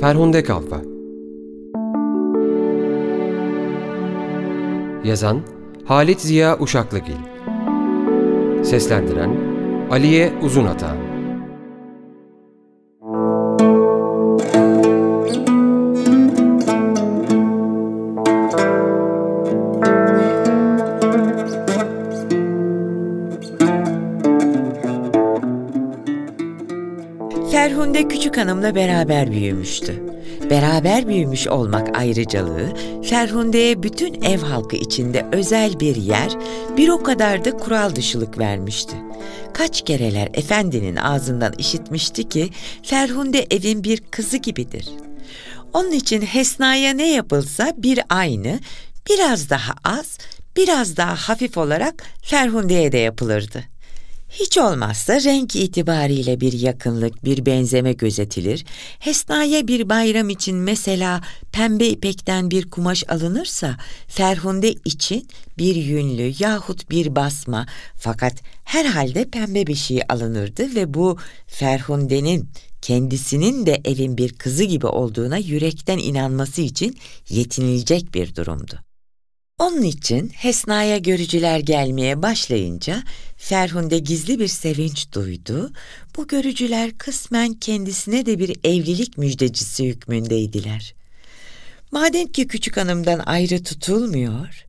Ferhunde Kalfa. Yazan Halit Ziya Uşaklıgil. Seslendiren Aliye Uzunata hanımla beraber büyümüştü. Beraber büyümüş olmak ayrıcalığı Ferhunde'ye bütün ev halkı içinde özel bir yer, bir o kadar da kural dışılık vermişti. Kaç kereler efendinin ağzından işitmişti ki Ferhunde evin bir kızı gibidir. Onun için Hesna'ya ne yapılsa bir aynı, biraz daha az, biraz daha hafif olarak Ferhunde'ye de yapılırdı. Hiç olmazsa renk itibariyle bir yakınlık, bir benzeme gözetilir. Hesna'ya bir bayram için mesela pembe ipekten bir kumaş alınırsa, Ferhunde için bir yünlü yahut bir basma fakat herhalde pembe bir şey alınırdı ve bu Ferhunde'nin kendisinin de evin bir kızı gibi olduğuna yürekten inanması için yetinilecek bir durumdu. Onun için Hesna'ya görücüler gelmeye başlayınca Ferhunde gizli bir sevinç duydu. Bu görücüler kısmen kendisine de bir evlilik müjdecisi hükmündeydiler. Madem ki küçük hanımdan ayrı tutulmuyor,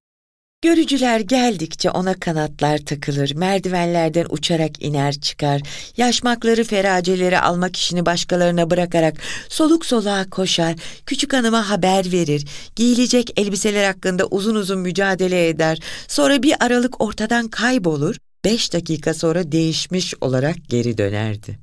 Görücüler geldikçe ona kanatlar takılır, merdivenlerden uçarak iner çıkar, yaşmakları feraceleri almak işini başkalarına bırakarak soluk soluğa koşar, küçük hanıma haber verir, giyilecek elbiseler hakkında uzun uzun mücadele eder, sonra bir aralık ortadan kaybolur, beş dakika sonra değişmiş olarak geri dönerdi.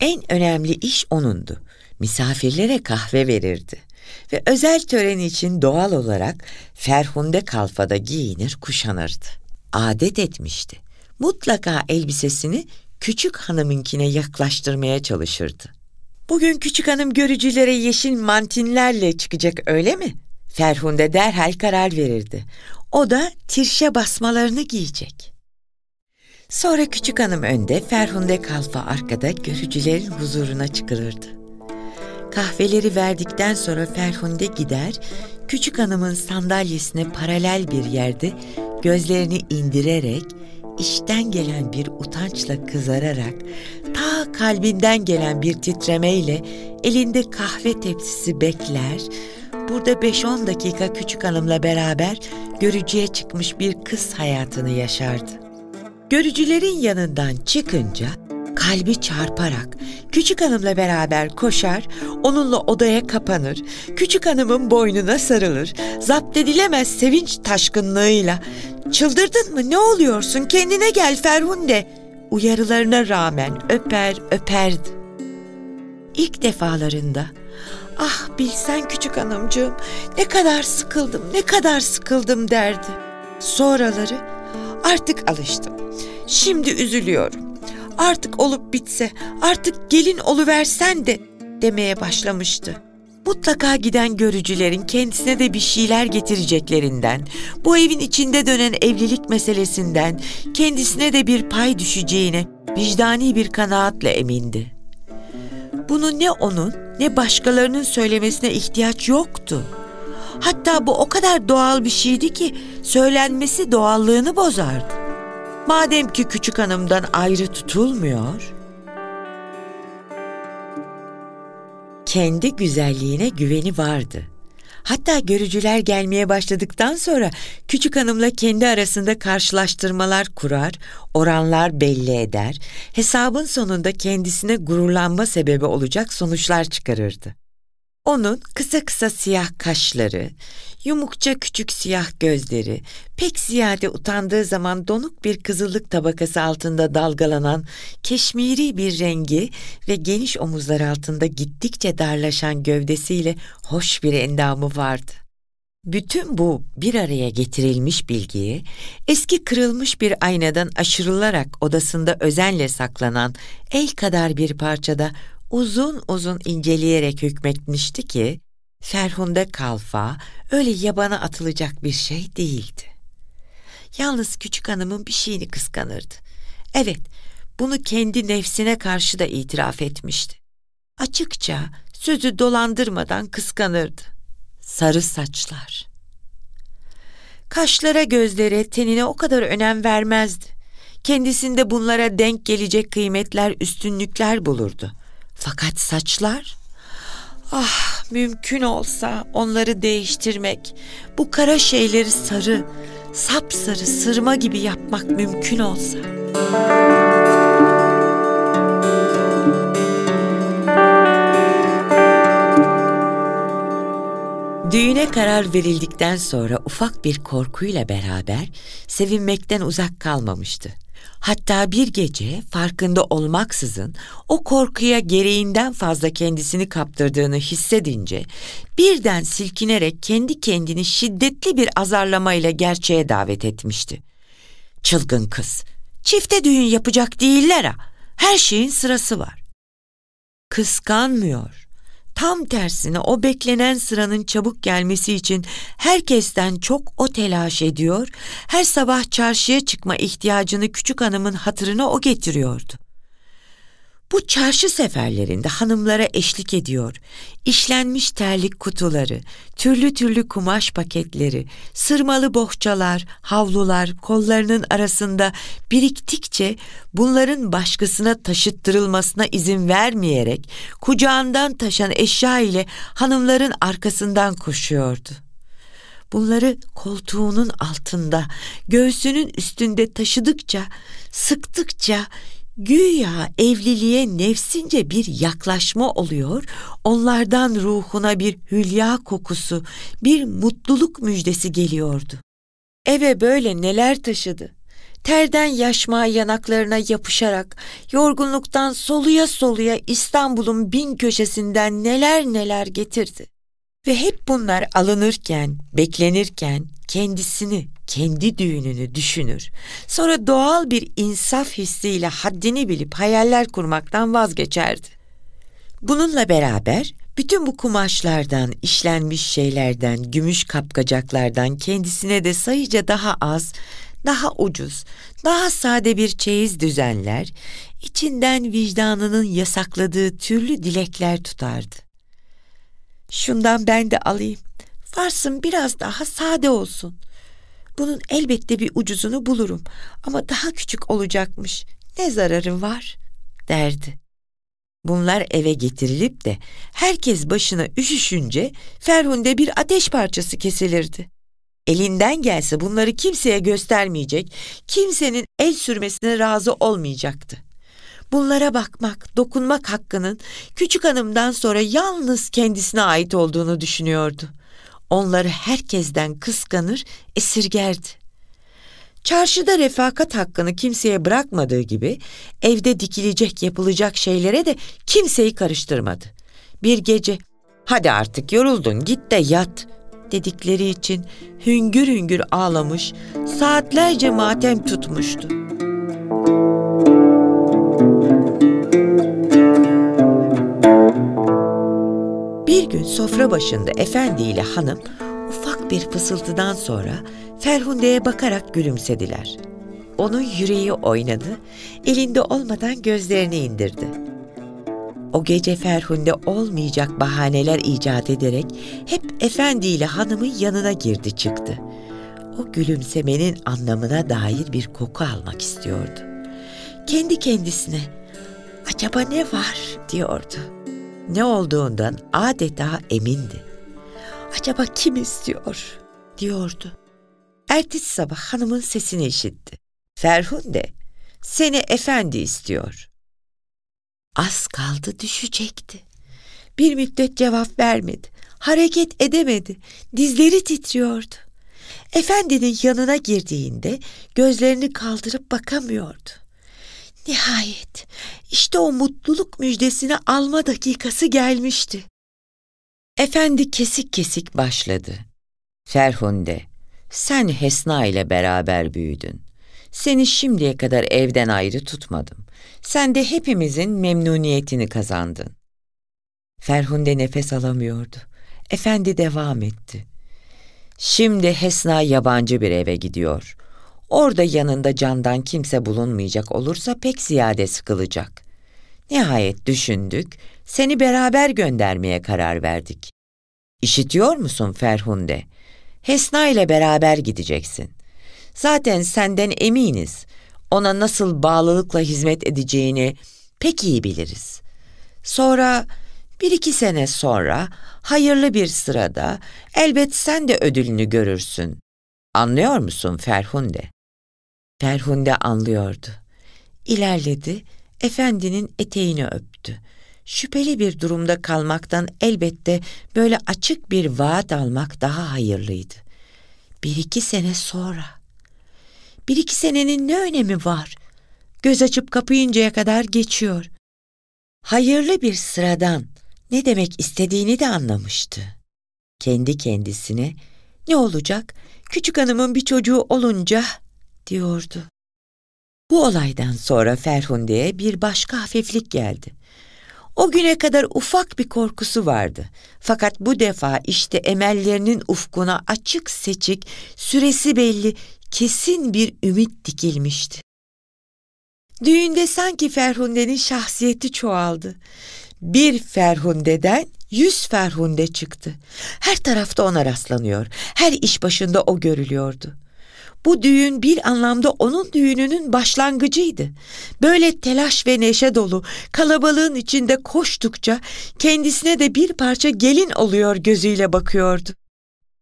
En önemli iş onundu. Misafirlere kahve verirdi ve özel tören için doğal olarak Ferhunde kalfada giyinir kuşanırdı. Adet etmişti. Mutlaka elbisesini küçük hanımınkine yaklaştırmaya çalışırdı. Bugün küçük hanım görücülere yeşil mantinlerle çıkacak öyle mi? Ferhunde derhal karar verirdi. O da tirşe basmalarını giyecek. Sonra küçük hanım önde, Ferhunde kalfa arkada görücülerin huzuruna çıkılırdı. Kahveleri verdikten sonra Ferhunde gider, küçük hanımın sandalyesine paralel bir yerde gözlerini indirerek, içten gelen bir utançla kızararak, ta kalbinden gelen bir titremeyle elinde kahve tepsisi bekler, burada 5-10 dakika küçük hanımla beraber görücüye çıkmış bir kız hayatını yaşardı. Görücülerin yanından çıkınca kalbi çarparak küçük hanımla beraber koşar, onunla odaya kapanır, küçük hanımın boynuna sarılır, zapt edilemez sevinç taşkınlığıyla ''Çıldırdın mı ne oluyorsun kendine gel Ferhunde'' uyarılarına rağmen öper öperdi. İlk defalarında ''Ah bilsen küçük hanımcığım ne kadar sıkıldım ne kadar sıkıldım'' derdi. Sonraları ''Artık alıştım, şimdi üzülüyorum.'' Artık olup bitse, artık gelin oluversen de demeye başlamıştı. Mutlaka giden görücülerin kendisine de bir şeyler getireceklerinden, bu evin içinde dönen evlilik meselesinden kendisine de bir pay düşeceğine vicdani bir kanaatle emindi. Bunu ne onun ne başkalarının söylemesine ihtiyaç yoktu. Hatta bu o kadar doğal bir şeydi ki söylenmesi doğallığını bozardı. Madem ki küçük hanımdan ayrı tutulmuyor, kendi güzelliğine güveni vardı. Hatta görücüler gelmeye başladıktan sonra küçük hanımla kendi arasında karşılaştırmalar kurar, oranlar belli eder, hesabın sonunda kendisine gururlanma sebebi olacak sonuçlar çıkarırdı. Onun kısa kısa siyah kaşları, yumukça küçük siyah gözleri, pek ziyade utandığı zaman donuk bir kızıllık tabakası altında dalgalanan keşmiri bir rengi ve geniş omuzlar altında gittikçe darlaşan gövdesiyle hoş bir endamı vardı. Bütün bu bir araya getirilmiş bilgiyi eski kırılmış bir aynadan aşırılarak odasında özenle saklanan el kadar bir parçada uzun uzun inceleyerek hükmetmişti ki Ferhunde Kalfa öyle yabana atılacak bir şey değildi. Yalnız küçük hanımın bir şeyini kıskanırdı. Evet, bunu kendi nefsine karşı da itiraf etmişti. Açıkça, sözü dolandırmadan kıskanırdı. Sarı saçlar. Kaşlara, gözlere, tenine o kadar önem vermezdi. Kendisinde bunlara denk gelecek kıymetler, üstünlükler bulurdu. Fakat saçlar Ah mümkün olsa onları değiştirmek, bu kara şeyleri sarı, sapsarı sırma gibi yapmak mümkün olsa. Düğüne karar verildikten sonra ufak bir korkuyla beraber sevinmekten uzak kalmamıştı. Hatta bir gece farkında olmaksızın o korkuya gereğinden fazla kendisini kaptırdığını hissedince birden silkinerek kendi kendini şiddetli bir azarlamayla gerçeğe davet etmişti. Çılgın kız, çifte düğün yapacak değiller ha. Her şeyin sırası var. Kıskanmıyor Tam tersine o beklenen sıranın çabuk gelmesi için herkesten çok o telaş ediyor, her sabah çarşıya çıkma ihtiyacını küçük hanımın hatırına o getiriyordu. Bu çarşı seferlerinde hanımlara eşlik ediyor. İşlenmiş terlik kutuları, türlü türlü kumaş paketleri, sırmalı bohçalar, havlular kollarının arasında biriktikçe bunların başkasına taşıttırılmasına izin vermeyerek kucağından taşan eşya ile hanımların arkasından koşuyordu. Bunları koltuğunun altında, göğsünün üstünde taşıdıkça, sıktıkça Güya evliliğe nefsince bir yaklaşma oluyor, onlardan ruhuna bir hülya kokusu, bir mutluluk müjdesi geliyordu. Eve böyle neler taşıdı. Terden yaşma yanaklarına yapışarak, yorgunluktan soluya soluya İstanbul'un bin köşesinden neler neler getirdi. Ve hep bunlar alınırken, beklenirken kendisini, kendi düğününü düşünür. Sonra doğal bir insaf hissiyle haddini bilip hayaller kurmaktan vazgeçerdi. Bununla beraber bütün bu kumaşlardan, işlenmiş şeylerden, gümüş kapkacaklardan kendisine de sayıca daha az, daha ucuz, daha sade bir çeyiz düzenler, içinden vicdanının yasakladığı türlü dilekler tutardı. Şundan ben de alayım. Varsın biraz daha sade olsun. Bunun elbette bir ucuzunu bulurum ama daha küçük olacakmış. Ne zararı var?" derdi. Bunlar eve getirilip de herkes başına üşüşünce Ferhunde bir ateş parçası kesilirdi. Elinden gelse bunları kimseye göstermeyecek, kimsenin el sürmesine razı olmayacaktı. Bunlara bakmak, dokunmak hakkının küçük hanımdan sonra yalnız kendisine ait olduğunu düşünüyordu. Onları herkesten kıskanır, esirgerdi. Çarşıda refakat hakkını kimseye bırakmadığı gibi evde dikilecek yapılacak şeylere de kimseyi karıştırmadı. Bir gece hadi artık yoruldun git de yat dedikleri için hüngür hüngür ağlamış, saatlerce matem tutmuştu. Bir gün sofra başında efendi ile hanım ufak bir fısıltıdan sonra Ferhunde'ye bakarak gülümsediler. Onun yüreği oynadı, elinde olmadan gözlerini indirdi. O gece Ferhunde olmayacak bahaneler icat ederek hep efendi ile hanımın yanına girdi çıktı. O gülümsemenin anlamına dair bir koku almak istiyordu. Kendi kendisine acaba ne var diyordu ne olduğundan adeta emindi. Acaba kim istiyor diyordu. Ertesi sabah hanımın sesini işitti. Ferhunde seni efendi istiyor. Az kaldı düşecekti. Bir müddet cevap vermedi. Hareket edemedi. Dizleri titriyordu. Efendinin yanına girdiğinde gözlerini kaldırıp bakamıyordu. Nihayet işte o mutluluk müjdesini alma dakikası gelmişti. Efendi kesik kesik başladı. Ferhunde, sen Hesna ile beraber büyüdün. Seni şimdiye kadar evden ayrı tutmadım. Sen de hepimizin memnuniyetini kazandın. Ferhunde nefes alamıyordu. Efendi devam etti. Şimdi Hesna yabancı bir eve gidiyor. Orada yanında candan kimse bulunmayacak olursa pek ziyade sıkılacak. Nihayet düşündük, seni beraber göndermeye karar verdik. İşitiyor musun Ferhunde? Hesna ile beraber gideceksin. Zaten senden eminiz. Ona nasıl bağlılıkla hizmet edeceğini pek iyi biliriz. Sonra bir iki sene sonra hayırlı bir sırada elbet sen de ödülünü görürsün. Anlıyor musun Ferhunde? Ferhunde anlıyordu. İlerledi, efendinin eteğini öptü. Şüpheli bir durumda kalmaktan elbette böyle açık bir vaat almak daha hayırlıydı. Bir iki sene sonra. Bir iki senenin ne önemi var? Göz açıp kapayıncaya kadar geçiyor. Hayırlı bir sıradan ne demek istediğini de anlamıştı. Kendi kendisine ne olacak küçük hanımın bir çocuğu olunca diyordu. Bu olaydan sonra Ferhunde'ye bir başka hafiflik geldi. O güne kadar ufak bir korkusu vardı. Fakat bu defa işte emellerinin ufkuna açık seçik, süresi belli, kesin bir ümit dikilmişti. Düğünde sanki Ferhunde'nin şahsiyeti çoğaldı. Bir Ferhunde'den yüz Ferhunde çıktı. Her tarafta ona rastlanıyor. Her iş başında o görülüyordu. Bu düğün bir anlamda onun düğününün başlangıcıydı. Böyle telaş ve neşe dolu, kalabalığın içinde koştukça kendisine de bir parça gelin oluyor gözüyle bakıyordu.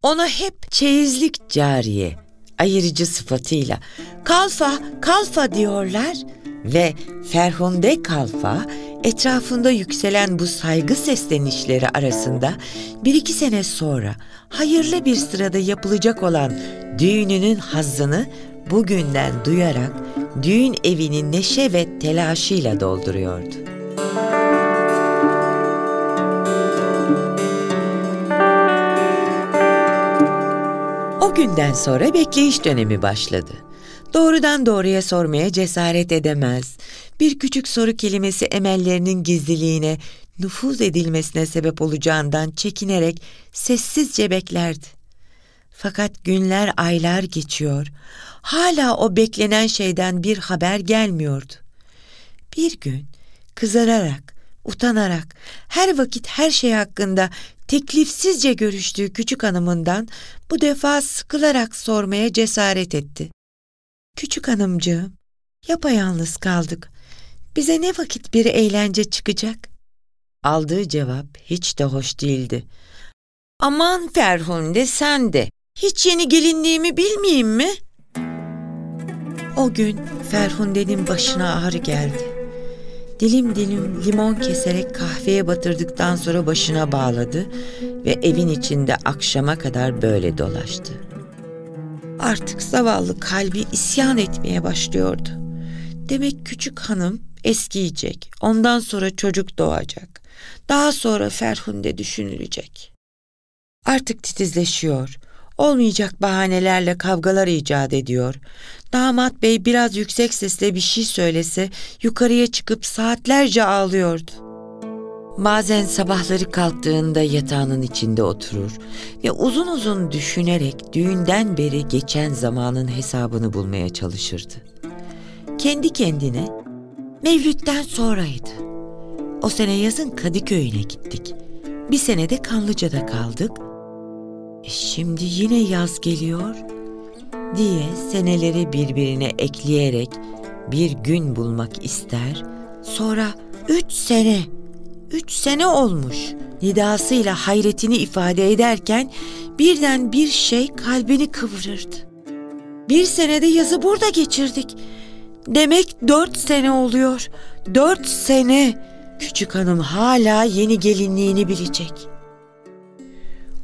Ona hep çeyizlik cariye, ayırıcı sıfatıyla kalfa kalfa diyorlar ve Ferhunde kalfa etrafında yükselen bu saygı seslenişleri arasında bir iki sene sonra hayırlı bir sırada yapılacak olan düğününün hazzını bugünden duyarak düğün evini neşe ve telaşıyla dolduruyordu. O günden sonra bekleyiş dönemi başladı. Doğrudan doğruya sormaya cesaret edemez. Bir küçük soru kelimesi emellerinin gizliliğine, nüfuz edilmesine sebep olacağından çekinerek sessizce beklerdi. Fakat günler aylar geçiyor. Hala o beklenen şeyden bir haber gelmiyordu. Bir gün kızararak, utanarak, her vakit her şey hakkında teklifsizce görüştüğü küçük hanımından bu defa sıkılarak sormaya cesaret etti. Küçük hanımcığım, yapayalnız kaldık. Bize ne vakit bir eğlence çıkacak? Aldığı cevap hiç de hoş değildi. Aman Ferhunde sen de. Hiç yeni gelinliğimi bilmeyeyim mi? O gün Ferhunde'nin başına ağrı geldi. Dilim dilim limon keserek kahveye batırdıktan sonra başına bağladı ve evin içinde akşama kadar böyle dolaştı. Artık zavallı kalbi isyan etmeye başlıyordu. Demek küçük hanım eskiyecek, ondan sonra çocuk doğacak. Daha sonra Ferhunde düşünülecek. Artık titizleşiyor. Olmayacak bahanelerle kavgalar icat ediyor. Damat bey biraz yüksek sesle bir şey söylese yukarıya çıkıp saatlerce ağlıyordu. Bazen sabahları kalktığında yatağının içinde oturur ve uzun uzun düşünerek düğünden beri geçen zamanın hesabını bulmaya çalışırdı. Kendi kendine Mevlüt'ten sonraydı. O sene yazın Kadıköy'üne gittik. Bir sene de Kanlıca'da kaldık. E şimdi yine yaz geliyor diye seneleri birbirine ekleyerek bir gün bulmak ister. Sonra üç sene üç sene olmuş nidasıyla hayretini ifade ederken birden bir şey kalbini kıvırırdı. Bir senede yazı burada geçirdik. Demek dört sene oluyor. Dört sene. Küçük hanım hala yeni gelinliğini bilecek.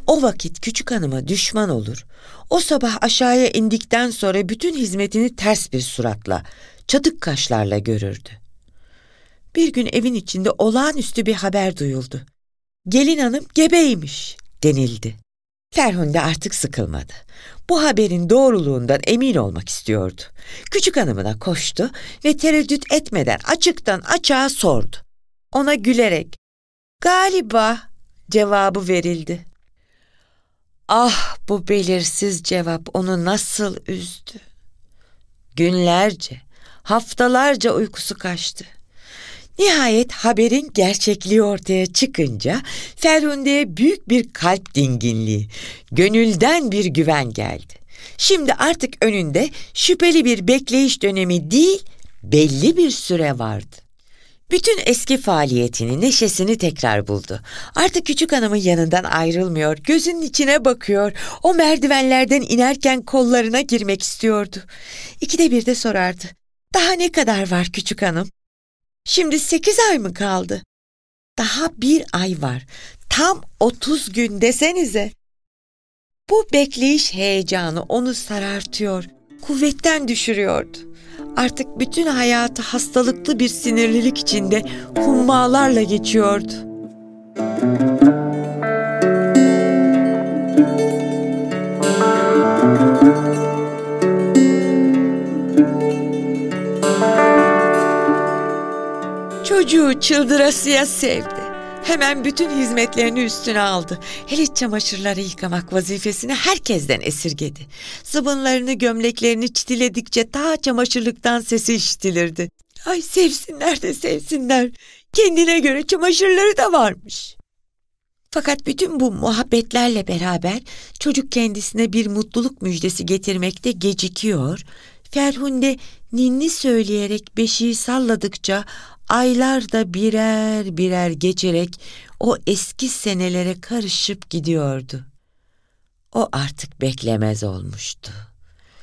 O vakit küçük hanıma düşman olur. O sabah aşağıya indikten sonra bütün hizmetini ters bir suratla, çatık kaşlarla görürdü. Bir gün evin içinde olağanüstü bir haber duyuldu. Gelin hanım gebeymiş denildi. Ferhunde artık sıkılmadı. Bu haberin doğruluğundan emin olmak istiyordu. Küçük hanımına koştu ve tereddüt etmeden açıktan açığa sordu. Ona gülerek "Galiba" cevabı verildi. Ah bu belirsiz cevap onu nasıl üzdü. Günlerce, haftalarca uykusu kaçtı. Nihayet haberin gerçekliği ortaya çıkınca Ferhunde'ye büyük bir kalp dinginliği, gönülden bir güven geldi. Şimdi artık önünde şüpheli bir bekleyiş dönemi değil, belli bir süre vardı. Bütün eski faaliyetini, neşesini tekrar buldu. Artık küçük hanımın yanından ayrılmıyor, gözünün içine bakıyor. O merdivenlerden inerken kollarına girmek istiyordu. İkide bir de sorardı. Daha ne kadar var küçük hanım? Şimdi sekiz ay mı kaldı? Daha bir ay var. Tam otuz gün desenize. Bu bekleyiş heyecanı onu sarartıyor, kuvvetten düşürüyordu. Artık bütün hayatı hastalıklı bir sinirlilik içinde hummalarla geçiyordu. Çocuğu çıldırasıya sevdi. Hemen bütün hizmetlerini üstüne aldı. Hele çamaşırları yıkamak vazifesini herkesten esirgedi. Sıvınlarını, gömleklerini çitiledikçe ta çamaşırlıktan sesi işitilirdi. Ay sevsinler de sevsinler. Kendine göre çamaşırları da varmış. Fakat bütün bu muhabbetlerle beraber çocuk kendisine bir mutluluk müjdesi getirmekte gecikiyor. Ferhunde ninni söyleyerek beşiği salladıkça aylar da birer birer geçerek o eski senelere karışıp gidiyordu. O artık beklemez olmuştu.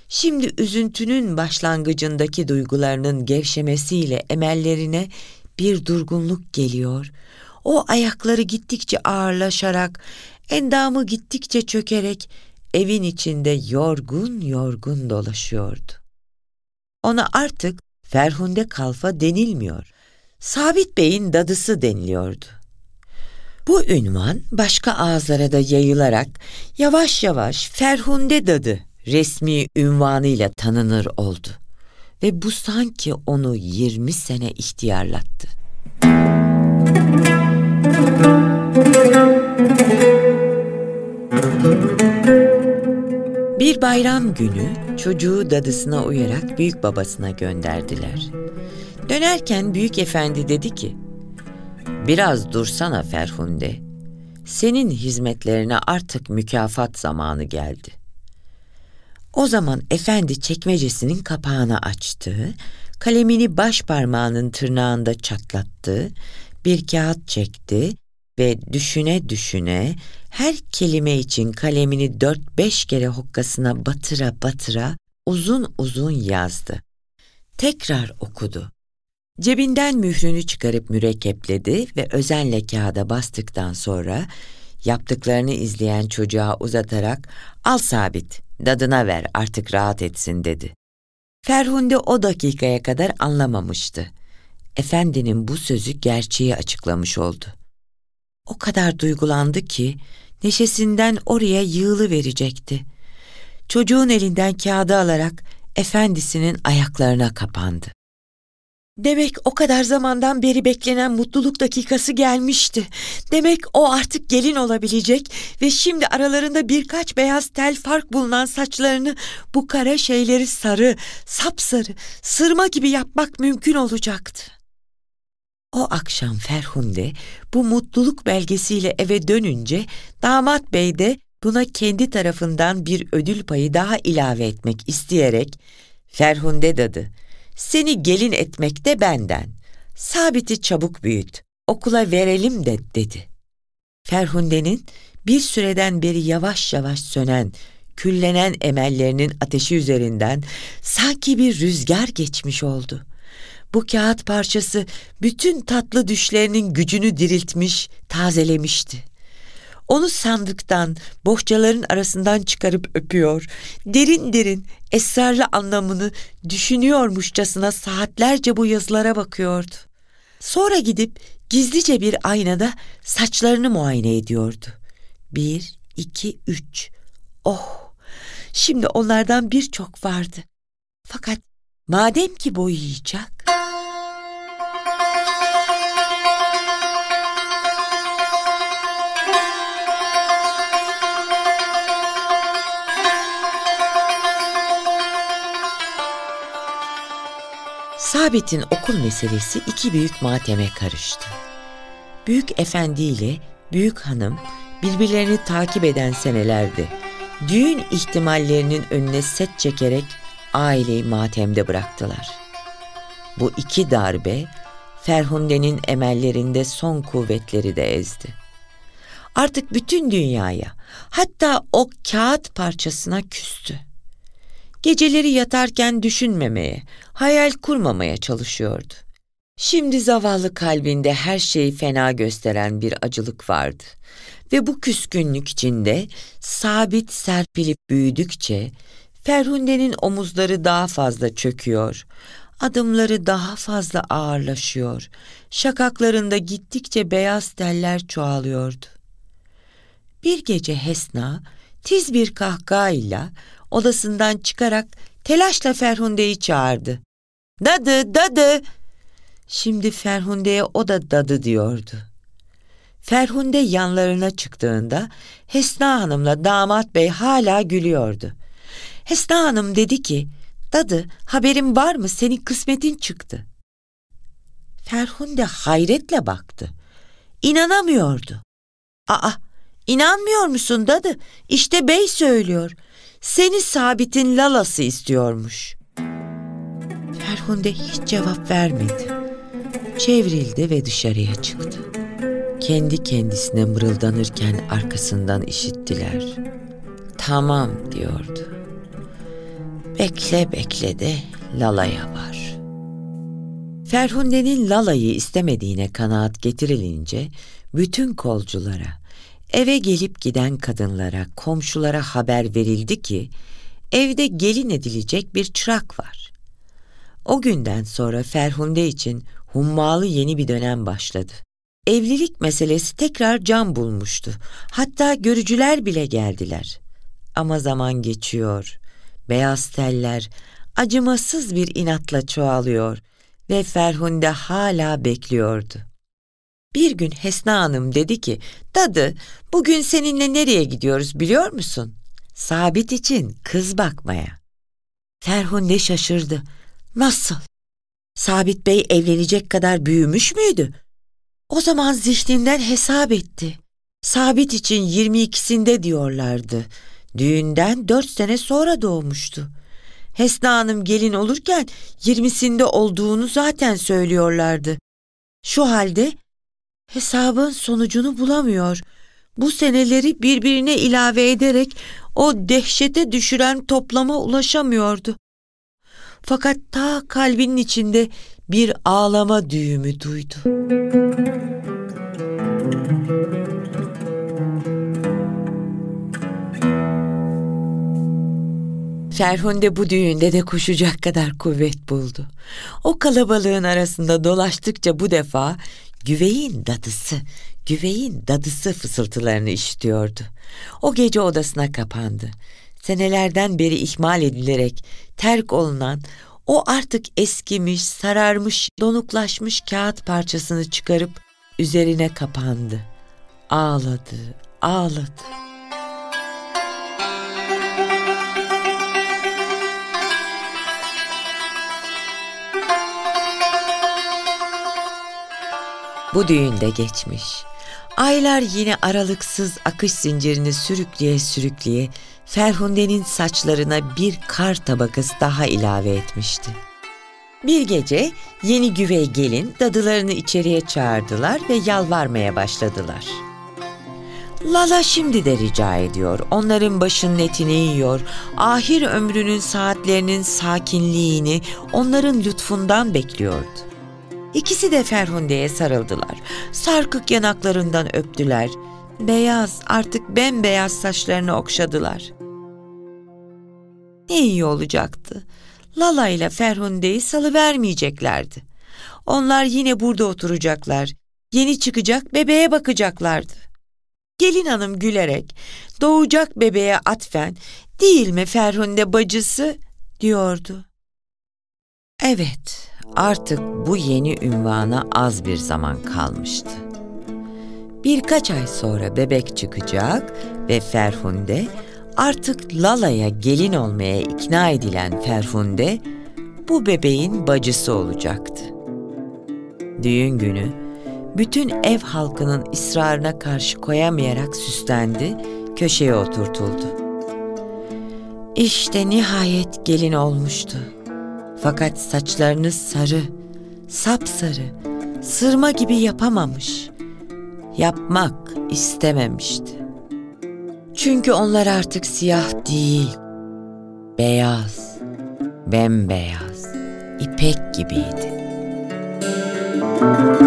Şimdi üzüntünün başlangıcındaki duygularının gevşemesiyle emellerine bir durgunluk geliyor. O ayakları gittikçe ağırlaşarak, endamı gittikçe çökerek evin içinde yorgun yorgun dolaşıyordu. Ona artık Ferhunde Kalfa denilmiyor. Sabit Bey'in dadısı deniliyordu. Bu ünvan başka ağızlara da yayılarak yavaş yavaş Ferhunde Dadı resmi ünvanıyla tanınır oldu. Ve bu sanki onu 20 sene ihtiyarlattı. Bir bayram günü çocuğu dadısına uyarak büyük babasına gönderdiler. Dönerken büyük efendi dedi ki, Biraz dursana Ferhunde. Senin hizmetlerine artık mükafat zamanı geldi. O zaman efendi çekmecesinin kapağını açtı, kalemini baş parmağının tırnağında çatlattı, bir kağıt çekti ve düşüne düşüne her kelime için kalemini dört beş kere hokkasına batıra batıra uzun uzun yazdı. Tekrar okudu. Cebinden mührünü çıkarıp mürekkepledi ve özenle kağıda bastıktan sonra yaptıklarını izleyen çocuğa uzatarak al sabit, dadına ver artık rahat etsin dedi. Ferhunde o dakikaya kadar anlamamıştı. Efendinin bu sözü gerçeği açıklamış oldu. O kadar duygulandı ki neşesinden oraya yığılı verecekti. Çocuğun elinden kağıdı alarak efendisinin ayaklarına kapandı. Demek o kadar zamandan beri beklenen mutluluk dakikası gelmişti. Demek o artık gelin olabilecek ve şimdi aralarında birkaç beyaz tel fark bulunan saçlarını bu kara şeyleri sarı, sapsarı, sırma gibi yapmak mümkün olacaktı. O akşam Ferhunde bu mutluluk belgesiyle eve dönünce damat bey de buna kendi tarafından bir ödül payı daha ilave etmek isteyerek Ferhunde dadı seni gelin etmek de benden. Sabiti çabuk büyüt, okula verelim de dedi. Ferhunde'nin bir süreden beri yavaş yavaş sönen, küllenen emellerinin ateşi üzerinden sanki bir rüzgar geçmiş oldu. Bu kağıt parçası bütün tatlı düşlerinin gücünü diriltmiş, tazelemişti. Onu sandıktan, bohçaların arasından çıkarıp öpüyor. Derin derin, esrarlı anlamını düşünüyormuşçasına saatlerce bu yazılara bakıyordu. Sonra gidip gizlice bir aynada saçlarını muayene ediyordu. Bir, iki, üç. Oh! Şimdi onlardan birçok vardı. Fakat madem ki boyayacak... Sabit'in okul meselesi iki büyük mateme karıştı. Büyük efendi ile büyük hanım birbirlerini takip eden senelerde düğün ihtimallerinin önüne set çekerek aileyi matemde bıraktılar. Bu iki darbe Ferhunde'nin emellerinde son kuvvetleri de ezdi. Artık bütün dünyaya, hatta o kağıt parçasına küstü. Geceleri yatarken düşünmemeye, hayal kurmamaya çalışıyordu. Şimdi zavallı kalbinde her şeyi fena gösteren bir acılık vardı. Ve bu küskünlük içinde sabit serpilip büyüdükçe Ferhunde'nin omuzları daha fazla çöküyor, adımları daha fazla ağırlaşıyor, şakaklarında gittikçe beyaz teller çoğalıyordu. Bir gece Hesna tiz bir kahkahayla odasından çıkarak telaşla Ferhunde'yi çağırdı. Dadı, dadı! Şimdi Ferhunde'ye o da dadı diyordu. Ferhunde yanlarına çıktığında Hesna Hanım'la damat bey hala gülüyordu. Hesna Hanım dedi ki, Dadı haberin var mı senin kısmetin çıktı. Ferhunde hayretle baktı. İnanamıyordu. Aa, inanmıyor musun dadı? İşte bey söylüyor. Seni Sabit'in lalası istiyormuş. Ferhunde hiç cevap vermedi. Çevrildi ve dışarıya çıktı. Kendi kendisine mırıldanırken arkasından işittiler. Tamam diyordu. Bekle bekle de Lala'ya var. Ferhunde'nin Lala'yı istemediğine kanaat getirilince bütün kolculara, eve gelip giden kadınlara, komşulara haber verildi ki evde gelin edilecek bir çırak var. O günden sonra Ferhunde için hummalı yeni bir dönem başladı. Evlilik meselesi tekrar can bulmuştu. Hatta görücüler bile geldiler. Ama zaman geçiyor. Beyaz teller acımasız bir inatla çoğalıyor ve Ferhunde hala bekliyordu. Bir gün Hesna Hanım dedi ki, Dadı bugün seninle nereye gidiyoruz biliyor musun? Sabit için kız bakmaya. Ferhunde şaşırdı. Nasıl? Sabit Bey evlenecek kadar büyümüş müydü? O zaman zihninden hesap etti. Sabit için 22'sinde diyorlardı. Düğünden dört sene sonra doğmuştu. Hesna Hanım gelin olurken yirmisinde olduğunu zaten söylüyorlardı. Şu halde hesabın sonucunu bulamıyor. Bu seneleri birbirine ilave ederek o dehşete düşüren toplama ulaşamıyordu. Fakat ta kalbinin içinde bir ağlama düğümü duydu. Ferhunde bu düğünde de koşacak kadar kuvvet buldu. O kalabalığın arasında dolaştıkça bu defa güveyin dadısı, güveyin dadısı fısıltılarını işitiyordu. O gece odasına kapandı. Senelerden beri ihmal edilerek terk olunan o artık eskimiş, sararmış, donuklaşmış kağıt parçasını çıkarıp üzerine kapandı. Ağladı, ağladı. Bu düğünde geçmiş. Aylar yine aralıksız akış zincirini sürükleye sürükleye Ferhunde'nin saçlarına bir kar tabakası daha ilave etmişti. Bir gece yeni güvey gelin dadılarını içeriye çağırdılar ve yalvarmaya başladılar. Lala şimdi de rica ediyor. Onların başının etini yiyor. Ahir ömrünün saatlerinin sakinliğini onların lütfundan bekliyordu. İkisi de Ferhunde'ye sarıldılar. Sarkık yanaklarından öptüler. Beyaz, artık bembeyaz saçlarını okşadılar. Ne iyi olacaktı. Lala ile Ferhunde'yi salıvermeyeceklerdi. Onlar yine burada oturacaklar. Yeni çıkacak bebeğe bakacaklardı. Gelin hanım gülerek, doğacak bebeğe atfen, değil mi Ferhunde bacısı, diyordu. Evet, artık bu yeni ünvana az bir zaman kalmıştı. Birkaç ay sonra bebek çıkacak ve Ferhunde artık Lala'ya gelin olmaya ikna edilen Ferhunde bu bebeğin bacısı olacaktı. Düğün günü bütün ev halkının ısrarına karşı koyamayarak süslendi, köşeye oturtuldu. İşte nihayet gelin olmuştu. Fakat saçlarını sarı, sapsarı, sırma gibi yapamamış. Yapmak istememişti. Çünkü onlar artık siyah değil, beyaz, bembeyaz, ipek gibiydi. Müzik